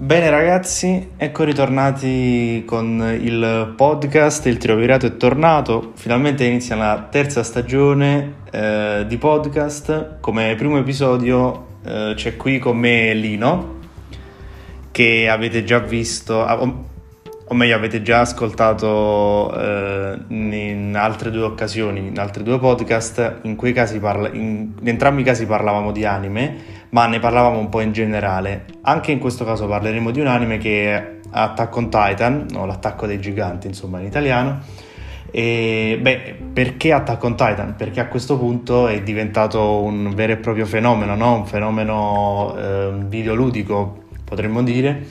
Bene ragazzi, ecco ritornati con il podcast, il Triovirato è tornato, finalmente inizia la terza stagione eh, di podcast, come primo episodio eh, c'è qui con me Lino, che avete già visto, o meglio avete già ascoltato eh, in altre due occasioni, in altri due podcast, in parla- in, in entrambi i casi parlavamo di anime ma ne parlavamo un po' in generale. Anche in questo caso parleremo di un anime che è Attack on Titan, o l'attacco dei giganti, insomma, in italiano. E beh, perché Attack on Titan? Perché a questo punto è diventato un vero e proprio fenomeno, no? un fenomeno eh, videoludico, potremmo dire,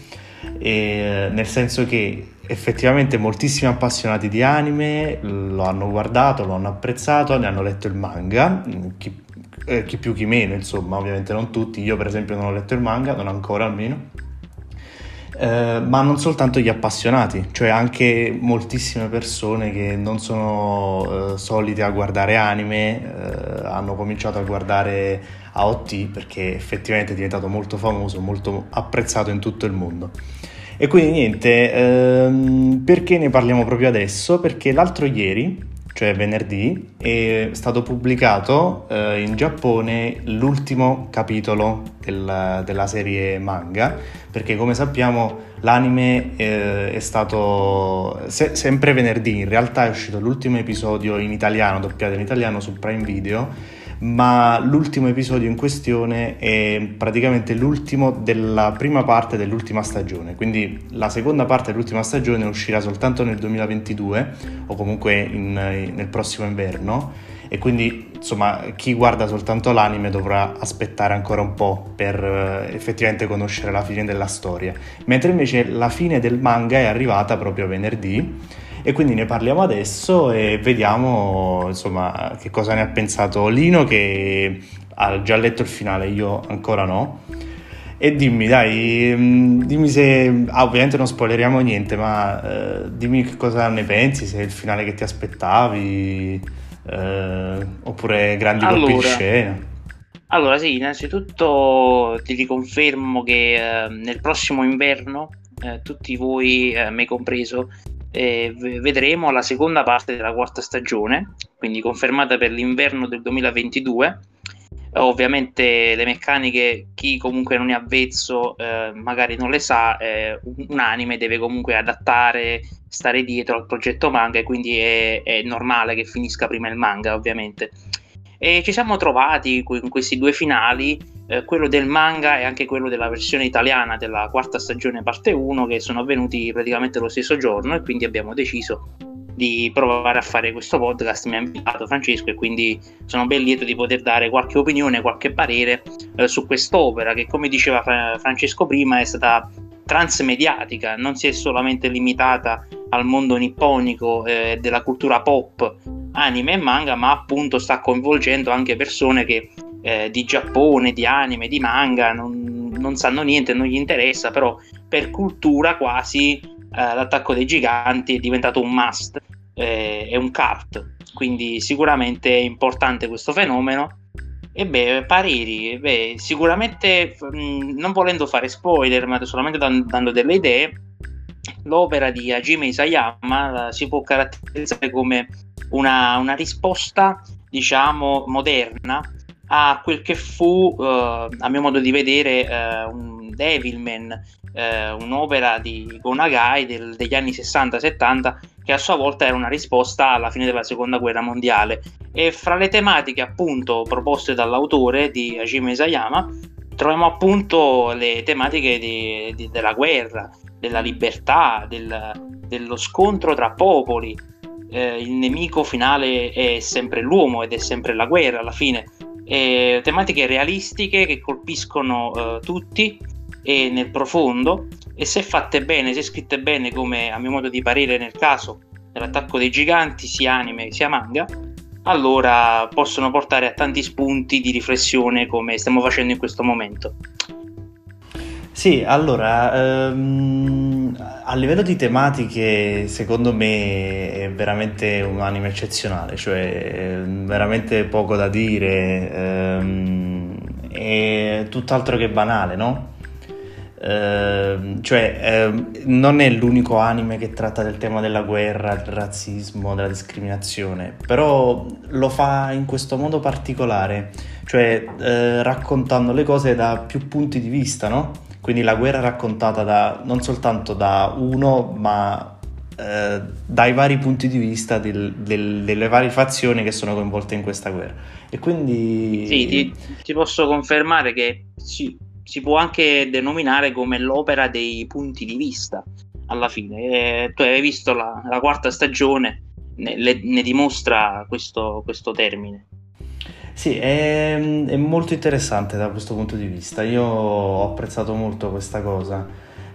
e, nel senso che effettivamente moltissimi appassionati di anime lo hanno guardato, lo hanno apprezzato, ne hanno letto il manga, chi eh, chi più chi meno, insomma, ovviamente non tutti, io per esempio non ho letto il manga, non ancora almeno, eh, ma non soltanto gli appassionati, cioè anche moltissime persone che non sono eh, solite a guardare anime, eh, hanno cominciato a guardare AOT perché effettivamente è diventato molto famoso, molto apprezzato in tutto il mondo. E quindi niente, ehm, perché ne parliamo proprio adesso? Perché l'altro ieri cioè venerdì, è stato pubblicato eh, in Giappone l'ultimo capitolo del, della serie manga, perché come sappiamo l'anime eh, è stato se, sempre venerdì, in realtà è uscito l'ultimo episodio in italiano, doppiato in italiano su Prime Video ma l'ultimo episodio in questione è praticamente l'ultimo della prima parte dell'ultima stagione, quindi la seconda parte dell'ultima stagione uscirà soltanto nel 2022 o comunque in, nel prossimo inverno. E quindi insomma chi guarda soltanto l'anime dovrà aspettare ancora un po' per uh, effettivamente conoscere la fine della storia, mentre invece la fine del manga è arrivata proprio venerdì e quindi ne parliamo adesso e vediamo insomma che cosa ne ha pensato Lino che ha già letto il finale, io ancora no. E dimmi, dai, mm, dimmi se... Ah, ovviamente non spoileriamo niente, ma eh, dimmi che cosa ne pensi, se è il finale che ti aspettavi, eh, oppure grandi allora, colpi di scena. Allora sì, innanzitutto ti riconfermo che eh, nel prossimo inverno eh, tutti voi, eh, me compreso, eh, vedremo la seconda parte della quarta stagione, quindi confermata per l'inverno del 2022. Ovviamente le meccaniche, chi comunque non è avvezzo, eh, magari non le sa, eh, un anime deve comunque adattare, stare dietro al progetto manga e quindi è, è normale che finisca prima il manga, ovviamente. E ci siamo trovati in questi due finali, eh, quello del manga e anche quello della versione italiana della quarta stagione parte 1, che sono avvenuti praticamente lo stesso giorno e quindi abbiamo deciso di provare a fare questo podcast. Mi ha invitato Francesco e quindi sono ben lieto di poter dare qualche opinione, qualche parere eh, su quest'opera che come diceva Fra- Francesco prima è stata transmediatica, non si è solamente limitata al mondo nipponico eh, della cultura pop anime e manga, ma appunto sta coinvolgendo anche persone che eh, di Giappone, di anime, di manga non, non, sanno niente, non gli interessa, però per cultura quasi eh, l'attacco dei giganti è diventato un must, eh, è un cart, quindi sicuramente è importante questo fenomeno. E beh, pareri, beh, sicuramente mh, mm, non volendo fare spoiler, ma solamente dan- dando delle idee, l'opera di Hajime Isayama si può caratterizzare come una, una risposta, diciamo, moderna a quel che fu, uh, a mio modo di vedere, uh, un Devilman, uh, un'opera di Gonagai del, degli anni 60-70 che a sua volta era una risposta alla fine della seconda guerra mondiale. E fra le tematiche appunto proposte dall'autore di Hajime Isayama troviamo appunto le tematiche di, di, della guerra, della libertà, del, dello scontro tra popoli, eh, il nemico finale è sempre l'uomo ed è sempre la guerra alla fine. E tematiche realistiche che colpiscono eh, tutti e nel profondo e se fatte bene, se scritte bene come a mio modo di parere nel caso dell'attacco dei giganti, sia anime sia manga, allora possono portare a tanti spunti di riflessione come stiamo facendo in questo momento. Sì, allora, ehm, a livello di tematiche, secondo me è veramente un anime eccezionale, cioè veramente poco da dire, ehm, è tutt'altro che banale, no? Uh, cioè, uh, non è l'unico anime che tratta del tema della guerra, del razzismo, della discriminazione, però lo fa in questo modo particolare, cioè uh, raccontando le cose da più punti di vista, no? Quindi la guerra raccontata da, non soltanto da uno, ma eh, dai vari punti di vista del, del, delle varie fazioni che sono coinvolte in questa guerra. E quindi... Sì, ti, ti posso confermare che si, si, può anche denominare come l'opera dei punti di vista alla fine. Eh, tu hai visto la, la quarta stagione, ne, le, ne dimostra questo, questo termine. Sì, è, è, molto interessante da questo punto di vista. Io ho apprezzato molto questa cosa.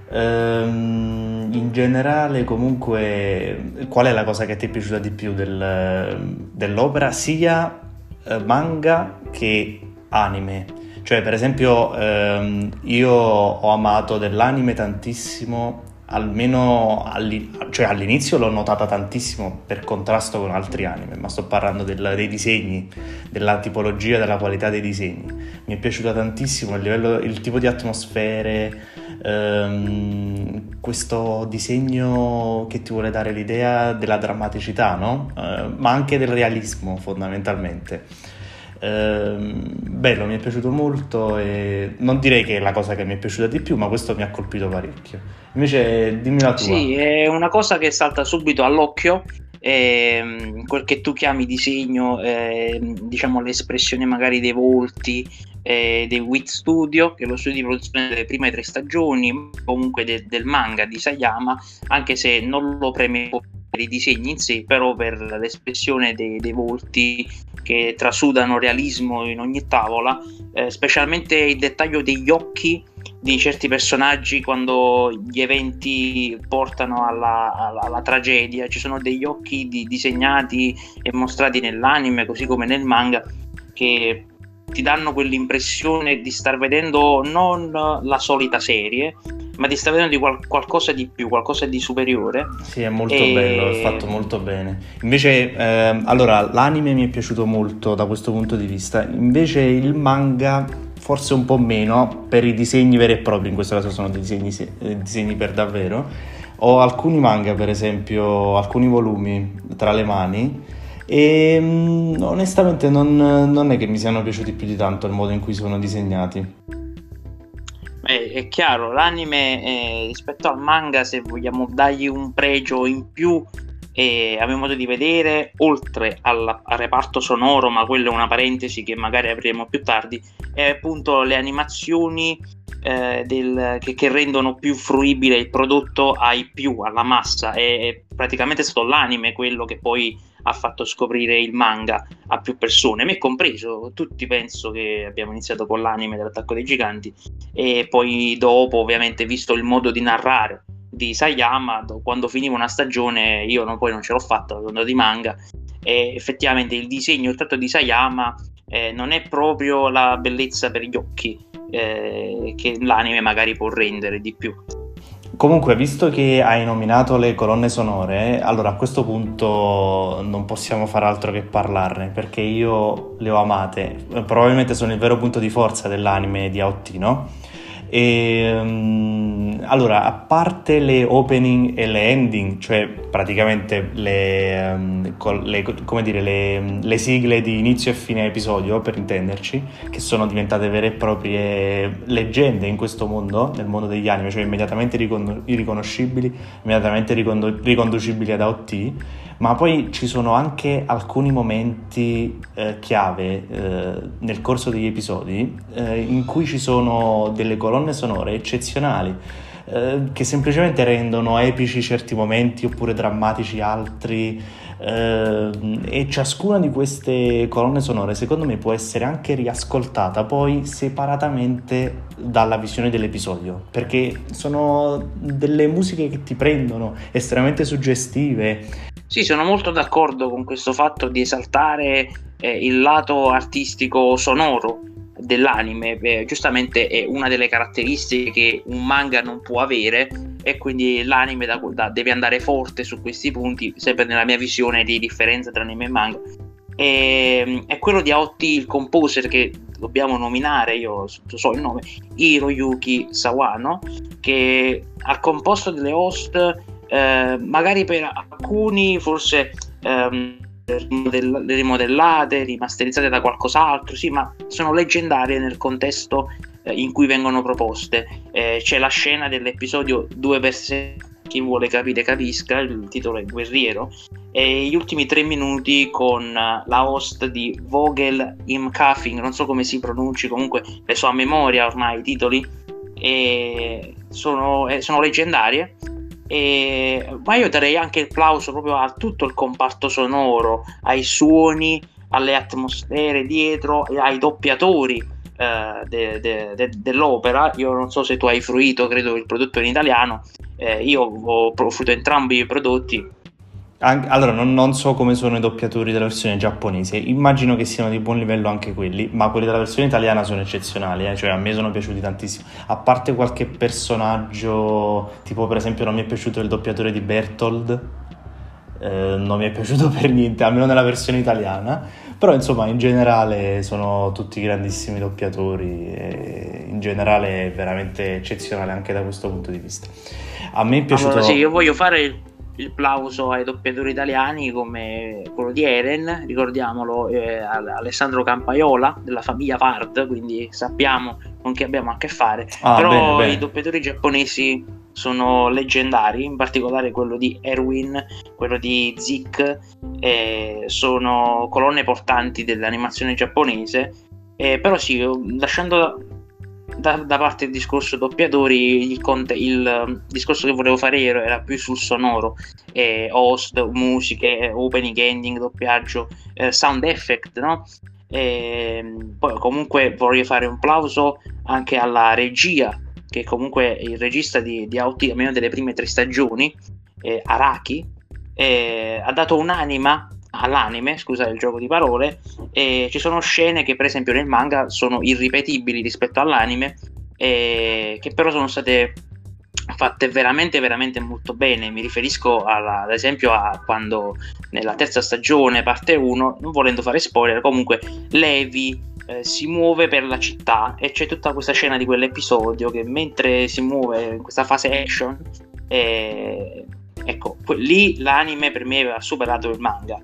Ehm, in generale, comunque, qual è la cosa che ti è piaciuta di più del, dell'opera, sia eh, manga che anime? Cioè, per esempio, ehm, io ho amato dell'anime tantissimo, almeno cioè all'inizio l'ho notata tantissimo per contrasto con altri anime, ma sto parlando del, dei disegni, della tipologia, della qualità dei disegni. Mi è piaciuta tantissimo il, livello, il tipo di atmosfere ehm, questo disegno che ti vuole dare l'idea della drammaticità, no? eh, ma anche del realismo fondamentalmente. Eh, bello, mi è piaciuto molto e non direi che è la cosa che mi è piaciuta di più, ma questo mi ha colpito parecchio. Invece dimmi la tua. Sì, è una cosa che salta subito all'occhio eh, quel che tu chiami disegno, eh, diciamo l'espressione magari dei volti, eh, dei WIT Studio, che è lo studio di produzione delle prime tre stagioni, comunque de- del manga di Sayama, anche se non lo preme per i disegni in sé, però per l'espressione dei, dei volti che trasudano realismo in ogni tavola, eh, specialmente il dettaglio degli occhi di certi personaggi quando gli eventi portano alla, alla, alla tragedia. Ci sono degli occhi di, disegnati e mostrati nell'anime, così come nel manga, che ti danno quell'impressione di star vedendo non la solita serie, ma di star vedendo di qual- qualcosa di più, qualcosa di superiore. Sì, è molto e... bello, è fatto molto bene. Invece, eh, allora, l'anime mi è piaciuto molto da questo punto di vista, invece il manga forse un po' meno per i disegni veri e propri, in questo caso sono disegni, eh, disegni per davvero. Ho alcuni manga, per esempio, alcuni volumi tra le mani e mm, onestamente non, non, è che mi siano piaciuti più di tanto il modo in cui sono disegnati. Beh, è chiaro, l'anime eh, rispetto al manga, se vogliamo dargli un pregio in più, eh, abbiamo modo di vedere, oltre al, al, reparto sonoro, ma quello è una parentesi che magari avremo più tardi, è appunto le animazioni eh, del, che, che, rendono più fruibile il prodotto ai più, alla massa. È, è praticamente stato l'anime quello che poi ha fatto scoprire il manga a più persone, me compreso, tutti penso che abbiamo iniziato con l'anime dell'attacco dei giganti e poi dopo ovviamente visto il modo di narrare di Sayama, quando finiva una stagione io non, poi non ce l'ho fatta, sono di manga e effettivamente il disegno, il tratto di Sayama eh, non è proprio la bellezza per gli occhi eh, che l'anime magari può rendere di più. Comunque, visto che hai nominato le colonne sonore, allora a questo punto non possiamo fare altro che parlarne perché io le ho amate. Probabilmente sono il vero punto di forza dell'anime di Aottino e, um, allora, a parte le opening e le ending, cioè praticamente le, um, le, dire, le, le, sigle di inizio e fine episodio, per intenderci, che sono diventate vere e proprie leggende in questo mondo, nel mondo degli anime, cioè immediatamente ricon- riconoscibili, immediatamente ricondu- riconducibili ad AOT ma poi ci sono anche alcuni momenti eh, chiave eh, nel corso degli episodi eh, in cui ci sono delle colonne sonore eccezionali eh, che semplicemente rendono epici certi momenti oppure drammatici altri eh, e ciascuna di queste colonne sonore secondo me può essere anche riascoltata poi separatamente dalla visione dell'episodio perché sono delle musiche che ti prendono estremamente suggestive sì, sono molto d'accordo con questo fatto di esaltare eh, il lato artistico sonoro dell'anime, eh, giustamente è una delle caratteristiche che un manga non può avere e quindi l'anime da, da, deve andare forte su questi punti, sempre nella mia visione di differenza tra anime e manga. E, è quello di Aotti, il composer che dobbiamo nominare, io so il nome, Hiroyuki Sawano, che ha composto delle host, eh, magari per alcuni forse ehm, rimodellate, rimasterizzate da qualcos'altro, sì, ma sono leggendarie nel contesto eh, in cui vengono proposte. Eh, c'è la scena dell'episodio 2 per 6 chi vuole capire capisca, il titolo è Guerriero, e gli ultimi tre minuti con eh, la host di Vogel Im non so come si pronunci, comunque le so a memoria ormai i titoli, sono, eh, sono leggendarie. E, ma io darei anche il plauso proprio a tutto il comparto sonoro, ai suoni, alle atmosfere dietro, ai doppiatori eh, de, de, de, dell'opera. Io non so se tu hai fruito, credo, il prodotto in italiano. Eh, io ho fruito entrambi i prodotti. An- allora, non, non, so come sono i doppiatori della versione giapponese, immagino che siano di buon livello anche quelli, ma quelli della versione italiana sono eccezionali, eh? cioè a me sono piaciuti tantissimo. A parte qualche personaggio, tipo per esempio non mi è piaciuto il doppiatore di Bertold, eh, non mi è piaciuto per niente, almeno nella versione italiana però insomma in generale sono tutti grandissimi doppiatori e in generale è veramente eccezionale anche da questo punto di vista. A me è piaciuto... Allora sì, io voglio fare il, plauso ai doppiatori italiani come quello di Eren, ricordiamolo, eh, Alessandro Campaiola della famiglia Vard, quindi sappiamo con chi abbiamo a che fare. Ah, Però bene, bene. i doppiatori giapponesi sono leggendari, in particolare quello di Erwin, quello di Zik, eh, sono colonne portanti dell'animazione giapponese. Eh, però sì, lasciando da, da, parte il discorso doppiatori, il, conte, il um, discorso che volevo fare io era più sul sonoro, eh, host, musiche, opening, ending, doppiaggio, eh, sound effect, no? E, ehm, poi comunque vorrei fare un plauso anche alla regia che comunque è il regista di, di Auti, almeno delle prime tre stagioni, eh, Araki, eh, ha dato un'anima all'anime, scusa il gioco di parole, e ci sono scene che per esempio nel manga sono irripetibili rispetto all'anime, eh, che però sono state fatte veramente veramente molto bene mi riferisco alla, ad esempio a quando nella terza stagione parte 1 non volendo fare spoiler comunque Levi eh, si muove per la città e c'è tutta questa scena di quell'episodio che mentre si muove in questa fase action, eh, ecco, lì l'anime per me aveva superato il manga.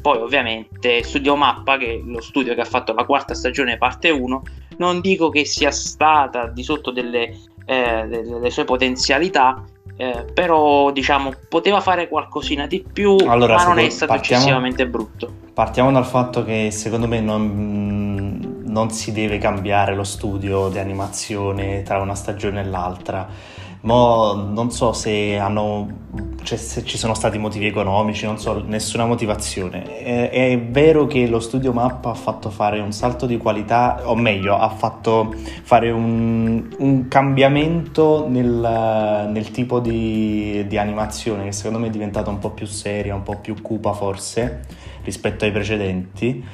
Poi ovviamente Studio Mappa, che è lo studio che ha fatto la quarta stagione parte 1, non dico che sia stata di sotto delle, eh, delle sue potenzialità, eh, però diciamo poteva fare qualcosina di più, allora, ma non è stato partiamo, eccessivamente brutto. Partiamo dal fatto che secondo me non, non si deve cambiare lo studio di animazione tra una stagione e l'altra Mo non so se, hanno, cioè, se ci sono stati motivi economici, non so, nessuna motivazione. È, è, vero che lo studio Mappa ha fatto fare un salto di qualità, o meglio, ha fatto fare un, un cambiamento nel, nel tipo di, di, animazione che secondo me è diventata un po' più seria, un po' più cupa forse rispetto ai precedenti.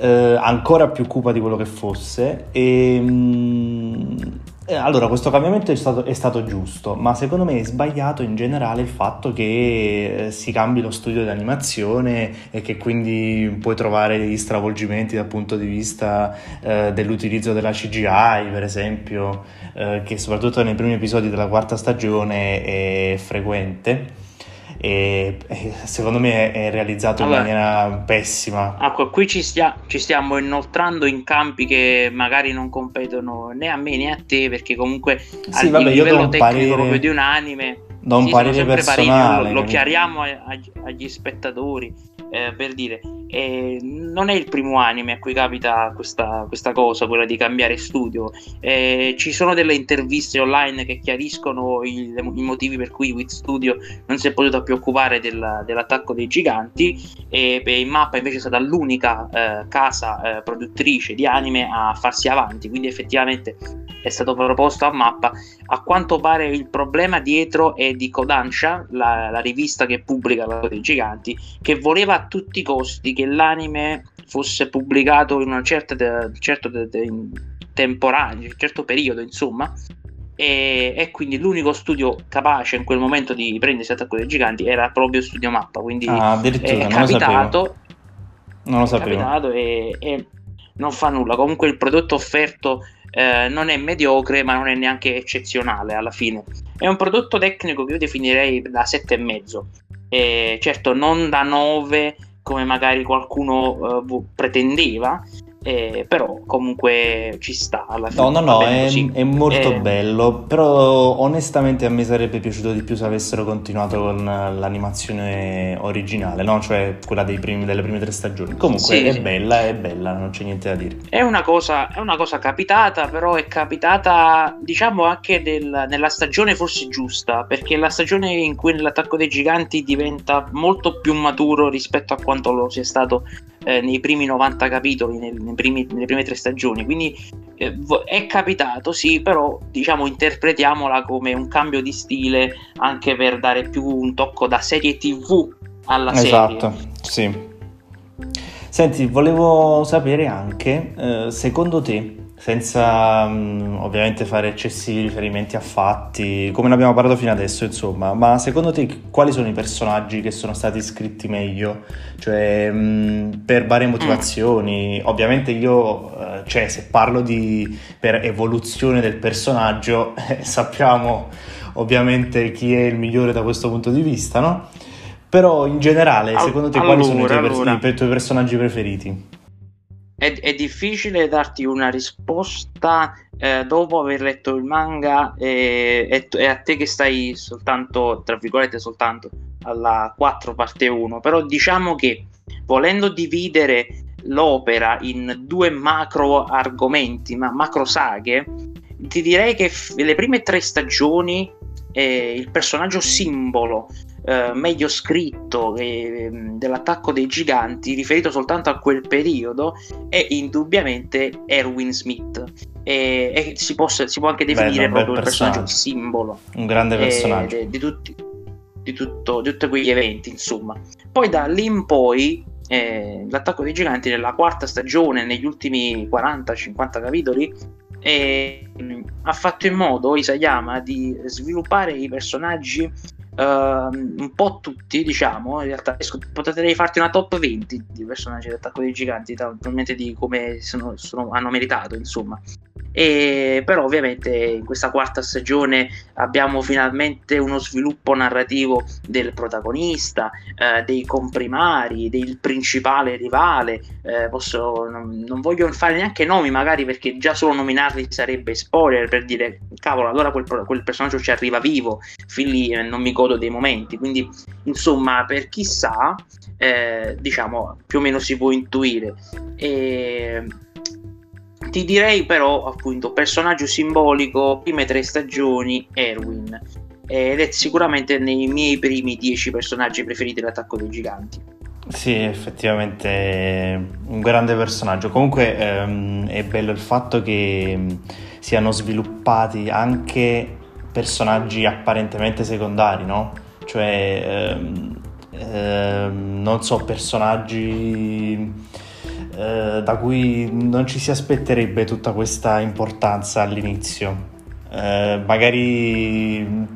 Eh, ancora più cupa di quello che fosse e, mm, eh, allora, questo cambiamento è stato, è stato, giusto, ma secondo me è sbagliato in generale il fatto che eh, si cambi lo studio di animazione e che quindi puoi trovare degli stravolgimenti dal punto di vista eh, dell'utilizzo della CGI, per esempio, eh, che soprattutto nei primi episodi della quarta stagione è frequente e, secondo me è, realizzato allora, in maniera pessima. Ecco, qui ci, stia, ci, stiamo inoltrando in campi che magari non competono né a me né a te, perché comunque sì, al vabbè, livello tecnico parere... proprio di un anime da un sì, parere personale. Lo, lo chiariamo agli spettatori eh, per dire, eh, non è il primo anime a cui capita questa, questa cosa, quella di cambiare studio. Eh, ci sono delle interviste online che chiariscono i, i, motivi per cui Wit Studio non si è potuto più occupare del, dell'attacco dei giganti e, e in mappa invece è stata l'unica eh, casa eh, produttrice di anime a farsi avanti, quindi effettivamente è stato proposto a mappa. A quanto pare il problema dietro è di Kodansha, la, la rivista che pubblica la dei giganti, che voleva a tutti i costi che l'anime fosse pubblicato in un certo, certo temporaneo, certo periodo, insomma. E, e, quindi l'unico studio capace in quel momento di prendersi attacco dei giganti era proprio Studio Mappa. Quindi ah, è, capitato. Non lo sapevo. È capitato e, e non fa nulla. Comunque il prodotto offerto eh, non è mediocre, ma non è neanche eccezionale alla fine. È un prodotto tecnico che io definirei da 7,5. Eh, certo, non da 9 come magari qualcuno eh, pretendeva, eh, però comunque ci sta alla fine. No, no, no, è, è, molto eh... bello, però onestamente a me sarebbe piaciuto di più se avessero continuato con l'animazione originale, no? cioè quella primi, delle prime tre stagioni. Comunque sì, è sì. bella, è bella, non c'è niente da dire. È una cosa, è una cosa capitata, però è capitata diciamo anche del, nella stagione forse giusta, perché la stagione in cui l'attacco dei giganti diventa molto più maturo rispetto a quanto lo sia stato eh, nei primi 90 capitoli, nel, nei primi, nelle prime tre stagioni. Quindi eh, è capitato, sì, però diciamo interpretiamola come un cambio di stile anche per dare più un tocco da serie TV alla esatto, serie. Esatto, sì. Senti, volevo sapere anche, eh, secondo te, senza um, ovviamente fare eccessivi riferimenti a fatti, come ne abbiamo parlato fino adesso, insomma, ma secondo te quali sono i personaggi che sono stati scritti meglio? Cioè, um, per varie motivazioni, mm. ovviamente io, uh, cioè, se parlo di per evoluzione del personaggio, eh, sappiamo ovviamente chi è il migliore da questo punto di vista, no? Però in generale, secondo te, allora, quali sono i tuoi, allora. i tuoi personaggi preferiti? È, è difficile darti una risposta eh, dopo aver letto il manga e, e, e, a te che stai soltanto, tra virgolette, soltanto alla 4 parte 1. Però diciamo che volendo dividere l'opera in due macro argomenti, ma macro saghe, ti direi che f- le prime tre stagioni eh, il personaggio simbolo eh, meglio scritto eh, dell'attacco dei giganti, riferito soltanto a quel periodo, è indubbiamente Erwin Smith. E, e si, può, si, può, anche definire Bello, proprio il personaggio simbolo. Un grande eh, personaggio. Di, di, tutti, di, tutto, di tutti quegli eventi, insomma. Poi da lì in poi eh, l'attacco dei giganti nella quarta stagione, negli ultimi 40-50 capitoli, eh, ha fatto in modo Isayama di sviluppare i personaggi Uh, un po' tutti, diciamo, in realtà potrei farti una top 20 di personaggi dell'attacco dei giganti, talmente di come sono, sono, hanno meritato, insomma. E, però ovviamente in questa quarta stagione abbiamo finalmente uno sviluppo narrativo del protagonista, eh, dei comprimari, del principale rivale. Eh, posso, non, non, voglio fare neanche nomi magari perché già solo nominarli sarebbe spoiler per dire cavolo allora quel, quel personaggio ci arriva vivo, fin lì eh, non mi godo dei momenti. Quindi insomma per chi sa eh, diciamo più o meno si può intuire. E, ti direi però, appunto, personaggio simbolico, prime tre stagioni, Erwin. Ed è sicuramente nei miei primi dieci personaggi preferiti dell'attacco dei giganti. Sì, effettivamente un grande personaggio. Comunque ehm, è bello il fatto che mm, siano sviluppati anche personaggi apparentemente secondari, no? Cioè, ehm, ehm, non so, personaggi eh, da cui non ci si aspetterebbe tutta questa importanza all'inizio. Eh, magari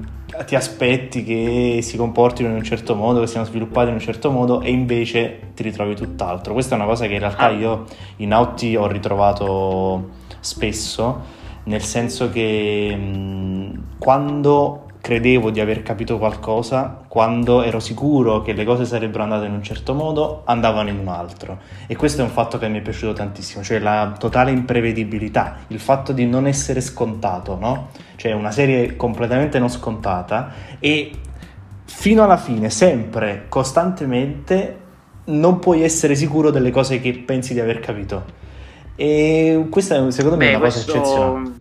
ti aspetti che si comportino in un certo modo, che siano sviluppati in un certo modo e invece ti ritrovi tutt'altro. Questa è una cosa che in realtà ah. io in Auti ho ritrovato spesso, nel senso che mh, quando credevo di aver capito qualcosa, quando ero sicuro che le cose sarebbero andate in un certo modo, andavano in un altro. E questo è un fatto che mi è piaciuto tantissimo, cioè la totale imprevedibilità, il fatto di non essere scontato, no? Cioè una serie completamente non scontata e fino alla fine, sempre, costantemente, non puoi essere sicuro delle cose che pensi di aver capito. E questa secondo me Beh, è una questo... cosa eccezionale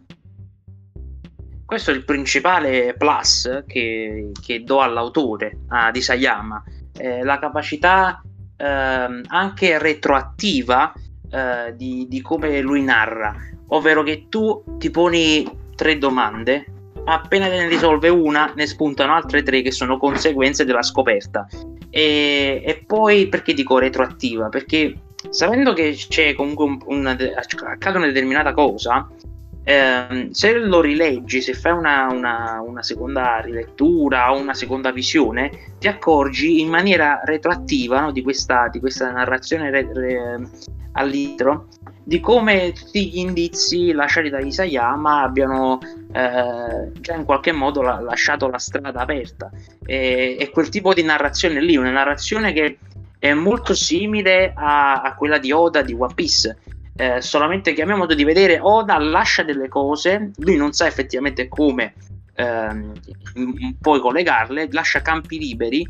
questo è il principale plus che, che do all'autore, ad Isayama, eh, la capacità eh, anche retroattiva eh, di, di come lui narra, ovvero che tu ti poni tre domande, appena ne risolve una, ne spuntano altre tre che sono conseguenze della scoperta. E, e poi perché dico retroattiva? Perché sapendo che c'è comunque un, un, accade una determinata cosa, eh, se lo rileggi, se fai una, una, una, seconda rilettura o una seconda visione, ti accorgi in maniera retroattiva no, di, questa, di, questa, narrazione re, re, all'intro di come tutti gli indizi lasciati da Isayama abbiano eh, già in qualche modo la, lasciato la strada aperta. E, e, quel tipo di narrazione lì, una narrazione che è molto simile a, a quella di Oda di One Piece. Eh, solamente che a mio modo di vedere Oda lascia delle cose, lui non sa effettivamente come ehm, poi collegarle, lascia campi liberi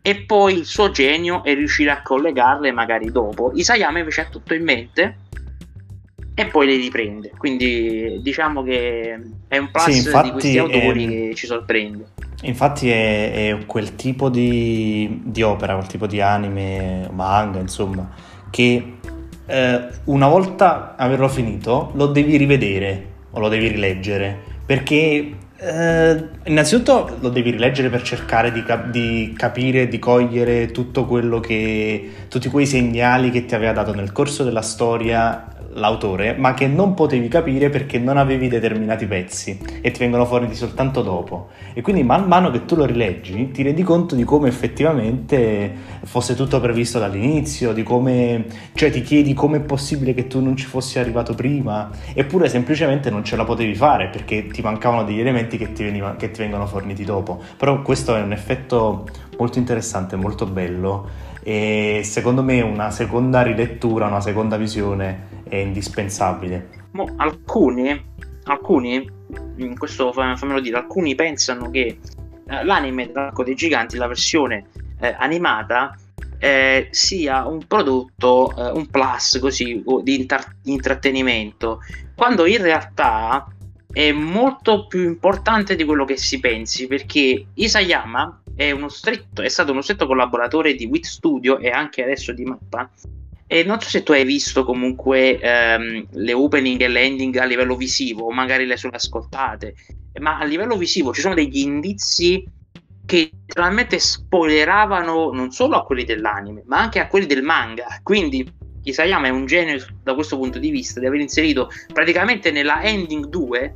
e poi il suo genio è riuscire a collegarle magari dopo. Isayama invece ha tutto in mente e poi le riprende. Quindi diciamo che è un plus sì, di questi autori è... che ci sorprende. Infatti è, è quel tipo di, di, opera, quel tipo di anime, manga, insomma, che eh, una volta averlo finito lo devi rivedere o lo devi rileggere, perché eh, innanzitutto lo devi rileggere per cercare di, cap- di, capire, di cogliere tutto quello che, tutti quei segnali che ti aveva dato nel corso della storia l'autore, ma che non potevi capire perché non avevi determinati pezzi e ti vengono fuori soltanto dopo. E quindi man mano che tu lo rileggi ti rendi conto di come effettivamente fosse tutto previsto dall'inizio, di come, cioè ti chiedi come è possibile che tu non ci fossi arrivato prima, eppure semplicemente non ce la potevi fare perché ti mancavano degli elementi che ti, veniva, che ti vengono forniti dopo. Però questo è un effetto molto interessante, molto bello e secondo me una seconda rilettura, una seconda visione è indispensabile. Mo, alcuni, alcuni, questo fammelo dire, alcuni pensano che eh, l'anime dell'Arco dei Giganti, la versione eh, animata, eh, sia un prodotto, eh, un plus così di intar- intrattenimento, quando in realtà è molto più importante di quello che si pensi, perché Isayama è, stretto, è stato uno stretto collaboratore di Wit Studio e anche adesso di Mappa. E non so se tu hai visto comunque ehm, le opening e l'ending a livello visivo, o magari le sono ascoltate, ma a livello visivo ci sono degli indizi che realmente spoileravano non solo a quelli dell'anime, ma anche a quelli del manga. Quindi Isayama è un genio da questo punto di vista di aver inserito praticamente nella ending 2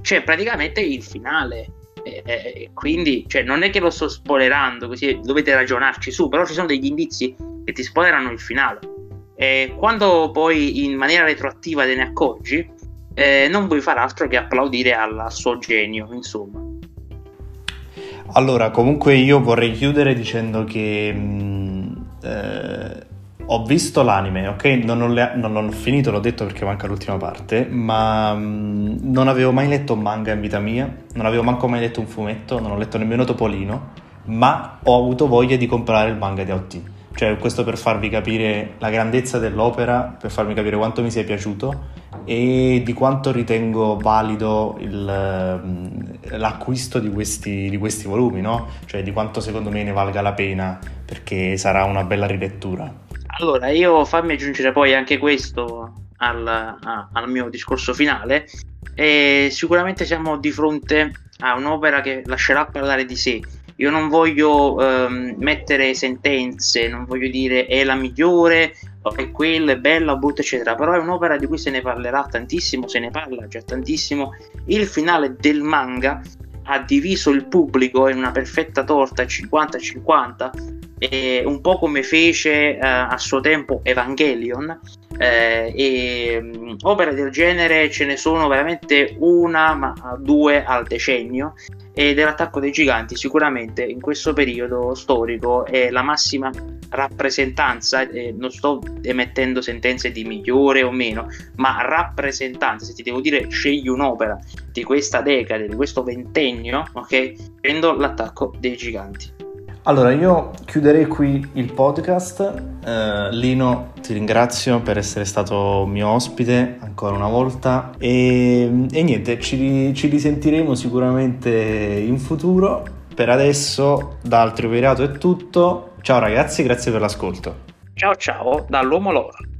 c'è praticamente il finale e, e, quindi cioè, non è che lo sto spoilerando, così dovete ragionarci su, però ci sono degli indizi che ti spoilerano il finale. E quando poi in maniera retroattiva te ne accorgi, eh, non puoi fare altro che applaudire al suo genio, insomma. Allora, comunque io vorrei chiudere dicendo che mh, mm, eh, ho visto l'anime, ok? Non ho, le- non ho, finito, l'ho detto perché manca l'ultima parte, ma mh, mm, non avevo mai letto un manga in vita mia, non avevo manco mai letto un fumetto, non ho letto nemmeno Topolino, ma ho avuto voglia di comprare il manga di AOT. Cioè, questo per farvi capire la grandezza dell'opera, per farmi capire quanto mi sia piaciuto e di quanto ritengo valido il, mm, l'acquisto di questi, di questi volumi, no? Cioè, di quanto secondo me ne valga la pena, perché sarà una bella rilettura. Allora, io fammi aggiungere poi anche questo al, a, al mio discorso finale. E sicuramente siamo di fronte a un'opera che lascerà parlare di sé. Io non voglio ehm, mettere sentenze, non voglio dire è la migliore, è quella, è bella, brutta, eccetera. Però è un'opera di cui se ne parlerà tantissimo, se ne parla già tantissimo. Il finale del manga ha diviso il pubblico in una perfetta torta 50-50 eh, un po' come fece eh, a suo tempo Evangelion. Eh, e mh, opere del genere ce ne sono veramente una, ma due al decennio. E dell'attacco dei giganti, sicuramente in questo periodo storico è la massima rappresentanza. Eh, non sto emettendo sentenze di migliore o meno, ma rappresentanza. Se ti devo dire, scegli un'opera di questa decade, di questo ventennio, ok? Prendo l'attacco dei giganti. Allora, io chiuderei qui il podcast. Eh, Lino, ti ringrazio per essere stato mio ospite ancora una volta e, e niente, ci, ci, risentiremo sicuramente in futuro. Per adesso, dal Triovirato è tutto. Ciao ragazzi, grazie per l'ascolto. Ciao ciao, dall'uomo loro.